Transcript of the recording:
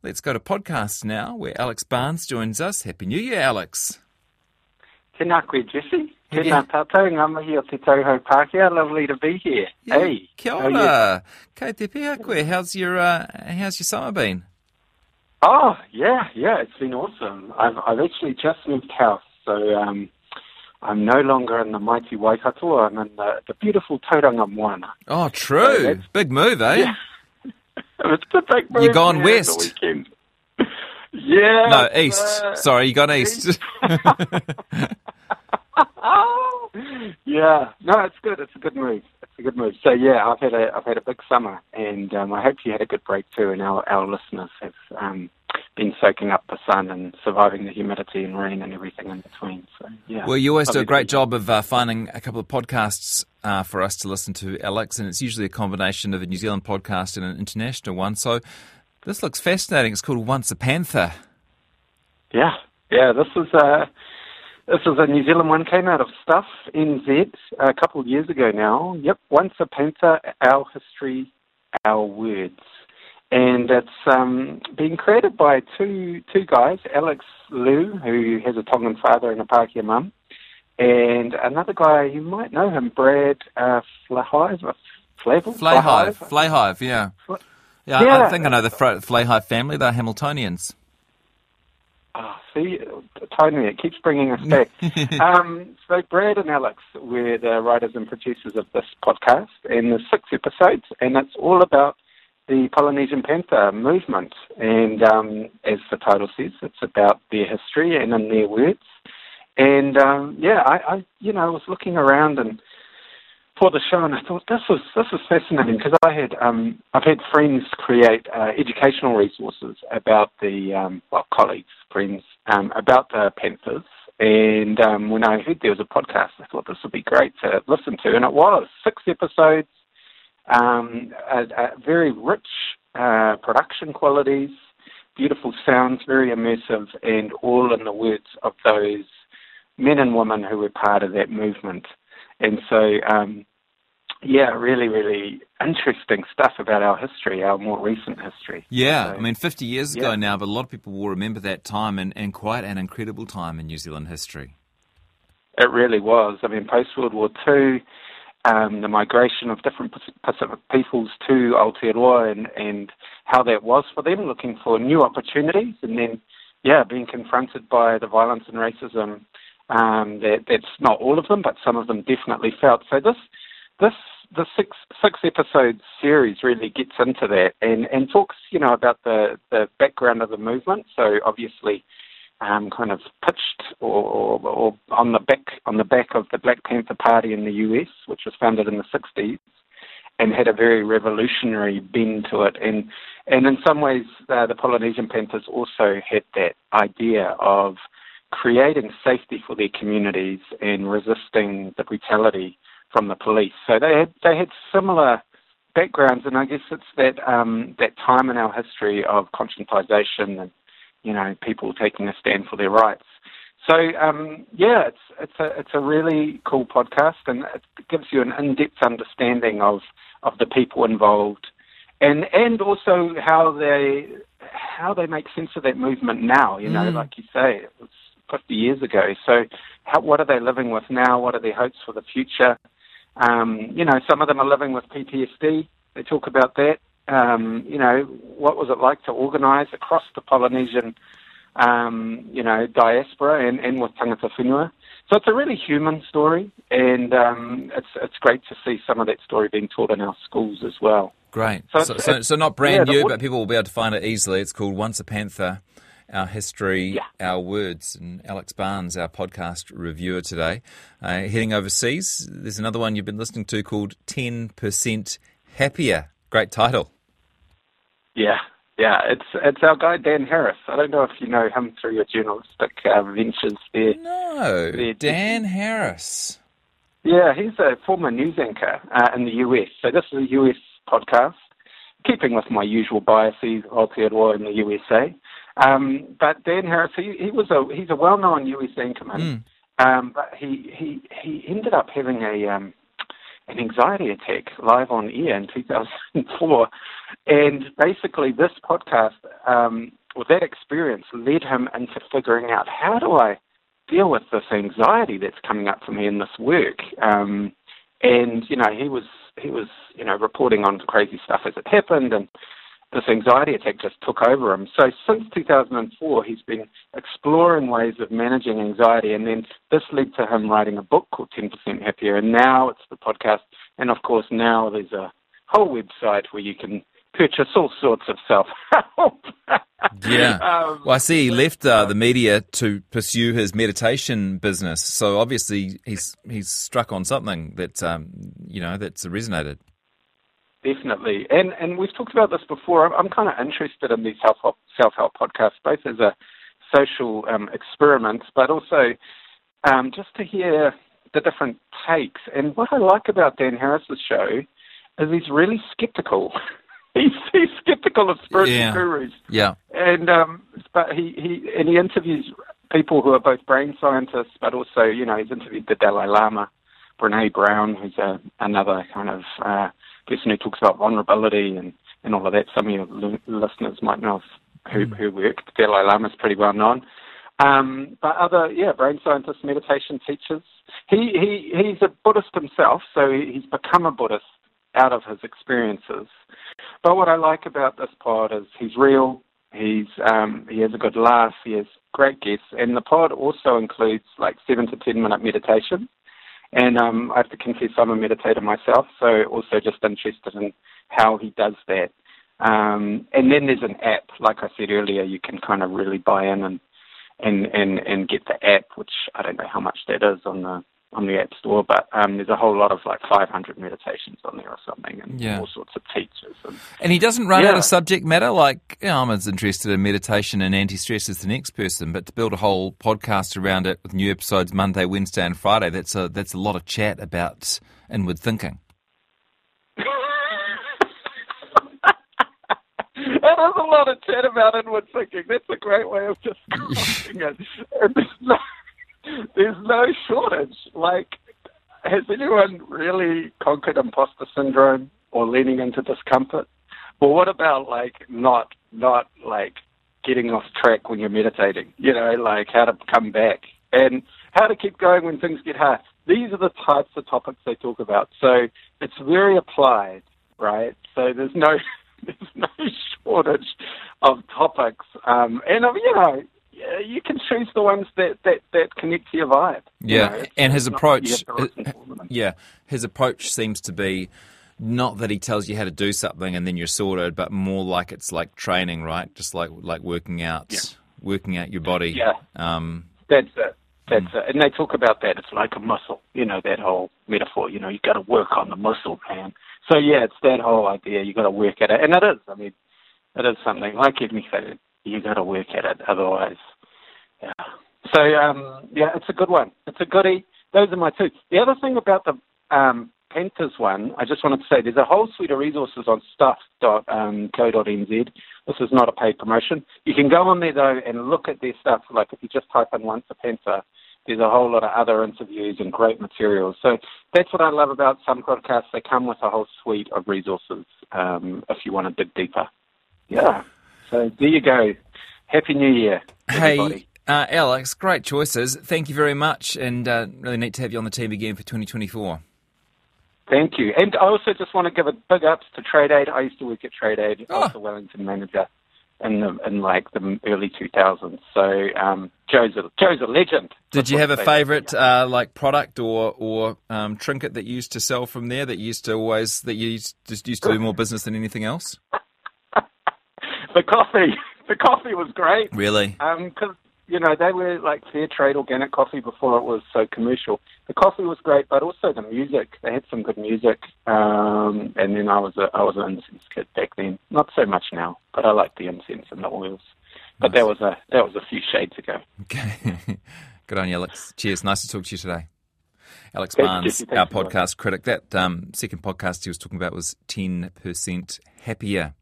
Let's go to podcasts now, where Alex Barnes joins us. Happy New Year, Alex. Tēnā koe, Jesse. Tēnā tātou, ngā mihi o te Tauhou Pākehā. Lovely to be here. Yeah, hey. Kia ora. Kei te pēha koe. How's your, uh, how's your summer been? Oh, yeah, yeah, it's been awesome. I've, I've actually just moved house, so um, I'm no longer in the mighty Waikato. I'm in the, the beautiful Tauranga Moana. Oh, true. So Big move, eh? Yeah. it's a big move. You gone yeah, west? Yeah. No, east. uh, Sorry, you gone east. yeah, no, it's good. It's a good move. It's a good move. So yeah, I've had a I've had a big summer, and um, I hope you had a good break too. And our our listeners have um, been soaking up the sun and surviving the humidity and rain and everything in between. So yeah. Well, you always do a great job of uh, finding a couple of podcasts uh, for us to listen to, Alex, and it's usually a combination of a New Zealand podcast and an international one. So this looks fascinating. It's called Once a Panther. Yeah, yeah. This is a this is a New Zealand one. Came out of Stuff NZ a couple of years ago now. Yep, Once a Panther, Our History, Our Words, and it's um, being created by two two guys, Alex Liu, who has a Tongan father and a Pākehā mum, and another guy you might know him, Brad uh, Flahive, Flavel. Flayhive, yeah. Fla- Yeah, I- I think I know the Flayhive family. They're Hamiltonians. Ah, see, Tony, it keeps bringing us back. um, so Brad and Alex were the writers and producers of this podcast, and there's six episodes, and it's all about the Polynesian Panther movement. And um, as the title says, it's about their history and in their words. And um, yeah, I, I, you know, I was looking around and for the show, and I thought this was this was fascinating because I had um, I've had friends create uh, educational resources about the um, well colleagues, friends um, about the Panthers, and um, when I heard there was a podcast, I thought this would be great to listen to, and it was six episodes, um, a, a very rich uh, production qualities, beautiful sounds, very immersive, and all in the words of those men and women who were part of that movement. And so, um, yeah, really, really interesting stuff about our history, our more recent history. Yeah, So- I mean, 50 years ago now, but a lot of people will remember that time and, and quite an incredible time in New Zealand history. It really was. I mean, post World War Two, um, the migration of different Pacific peoples to Aotearoa and, and how that was for them, looking for new opportunities, and then, yeah, being confronted by the violence and racism um, that that's not all of them, but some of them definitely felt. So this this the six six episode series really gets into that and, and talks, you know, about the, the background of the movement. So obviously um, kind of pitched or, or, or on the back on the back of the Black Panther Party in the US, which was founded in the sixties, and had a very revolutionary bend to it. And and in some ways, uh, the Polynesian Panthers also had that idea of creating safety for their communities and resisting the brutality from the police. So they had they had similar backgrounds, and I guess it's that um, that time in our history of conscientization and you know people taking a stand for their rights. So um, yeah, it's it's a it's a really cool podcast, and it gives you an in-depth understanding of of the people involved, and and also how they how they make sense of that movement now. You know, Mm. like you say, it was 50 years ago. So how, what are they living with now? What are their hopes for the future? Um, you know, some of them are living with PTSD. They talk about that. Um, you know, what was it like to organise across the Polynesian, um, you know, diaspora and, and with tangata whenua. So it's a really human story, and um, it's it's great to see some of that story being taught in our schools as well. Great. So So, it's- so, it's- so not brand yeah, new, but people will be able to find it easily. It's called Once a Panther, Our History, Yeah. Our Words. And Alex Barnes, our podcast reviewer today, uh, heading overseas. There's another one you've been listening to called 10% Happier. Great title. Yeah, yeah, it's it's our guy Dan Harris. I don't know if you know him through your journalistic uh, ventures there. No, Yeah, Dan Harris. Yeah, he's a former news anchor uh, in the US. So this is a US podcast, keeping with my usual biases, Aotearoa in the USA. Um, but Dan Harris, he, he was a he's a well-known US anchorman, um, but he, he he ended up having a um, an anxiety attack live on air in 2004. And basically, this podcast, um, or that experience, led him into figuring out how do I deal with this anxiety that's coming up for me in this work. Um, and you know, he was he was you know reporting on crazy stuff as it happened, and this anxiety attack just took over him. So since 2004, he's been exploring ways of managing anxiety, and then this led to him writing a book called 10% Happier, and now it's the podcast, and of course now there's a whole website where you can purchase all sorts of self help. yeah. Um, well, I see he left uh, the media to pursue his meditation business. So obviously he's he's struck on something that um, you know that's resonated. Definitely, and and we've talked about this before. I'm, I'm kind of interested in these self help self help podcasts, both as a social um, experiment, but also um, just to hear the different takes. And what I like about Dan Harris's show is he's really skeptical. he's, he's skeptical of spiritual yeah. gurus. Yeah. And um, but he, he and he interviews people who are both brain scientists, but also you know he's interviewed the Dalai Lama, Brene Brown, who's a, another kind of uh, person who talks about vulnerability and and all of that. Some of your l- listeners might know who mm. who work. The Dalai Lama is pretty well known. Um, but other, yeah, brain scientists, meditation teachers. He he he's a Buddhist himself, so he's become a Buddhist out of his experiences. But what I like about this pod is he's real. He's um, he has a good laugh. He has great guests, and the pod also includes like seven to ten minute meditation. And um, I have to confess, I'm a meditator myself, so also just interested in how he does that. Um, and then there's an app, like I said earlier, you can kind of really buy in and and and and get the app, which I don't know how much that is on the on the App Store, but um, there's a whole lot of like 500 meditations on there or something, and yeah. all sorts of teachers. And, and he doesn't run yeah. out of subject matter. Like you know, I'm as interested in meditation and anti-stress as the next person, but to build a whole podcast around it with new episodes Monday, Wednesday, and Friday, that's a that's a lot of chat about inward thinking. That is a lot of chat about inward thinking. That's a great way of just describing it. There's no, shortage. Like, has anyone really conquered imposter syndrome or leaning into discomfort? Well, what about like not not like getting off track when you're meditating? You know, like how to come back and how to keep going when things get hard. These are the types of topics they talk about. So it's very applied, right? So there's no there's no shortage of topics, um, and of you know you can choose the ones that, that, that connect to your vibe. Yeah, you know, and his approach, yeah, his approach seems to be not that he tells you how to do something and then you're sorted, but more like it's like training, right? Just like like working out, yeah. working out your body. Yeah, um, that's it. That's mm. it. And they talk about that. It's like a muscle, you know, that whole metaphor. You know, you got to work on the muscle, man. So yeah, it's that whole idea. You got to work at it, and it is. I mean, it is something like anything you got to work at it. Otherwise, yeah. So um, yeah, it's a good one. It's a goodie. Those are my two. The other thing about the um, Panthers one, I just wanted to say there's a whole suite of resources on stuff.co.nz. This is not a paid promotion. You can go on there though and look at their stuff. Like if you just type in once a panther, there's a whole lot of other interviews and great materials. So that's what I love about some podcasts. They come with a whole suite of resources um, if you want to dig deeper. Yeah. So there you go. Happy New Year. Everybody. Hey. Uh, Alex, great choices. Thank you very much, and uh, really neat to have you on the team again for 2024. Thank you. And I also just want to give a big ups to Trade Aid. I used to work at Trade Aid. Oh. I was a Wellington manager in the in like the early 2000s. So um, Joe's a Joe's a legend. Did you have a favourite uh, like product or or um, trinket that you used to sell from there that you used to always that you used, just used to do more business than anything else? The coffee. The coffee was great. Really? Because um, you know, they were like fair trade organic coffee before it was so commercial. The coffee was great, but also the music. They had some good music. Um, and then I was a I was an incense kid back then. Not so much now, but I like the incense and the oils. But nice. that was a that was a few shades ago. Okay. good on you, Alex. Cheers. Nice to talk to you today. Alex Barnes, our podcast critic. That um, second podcast he was talking about was 10% happier.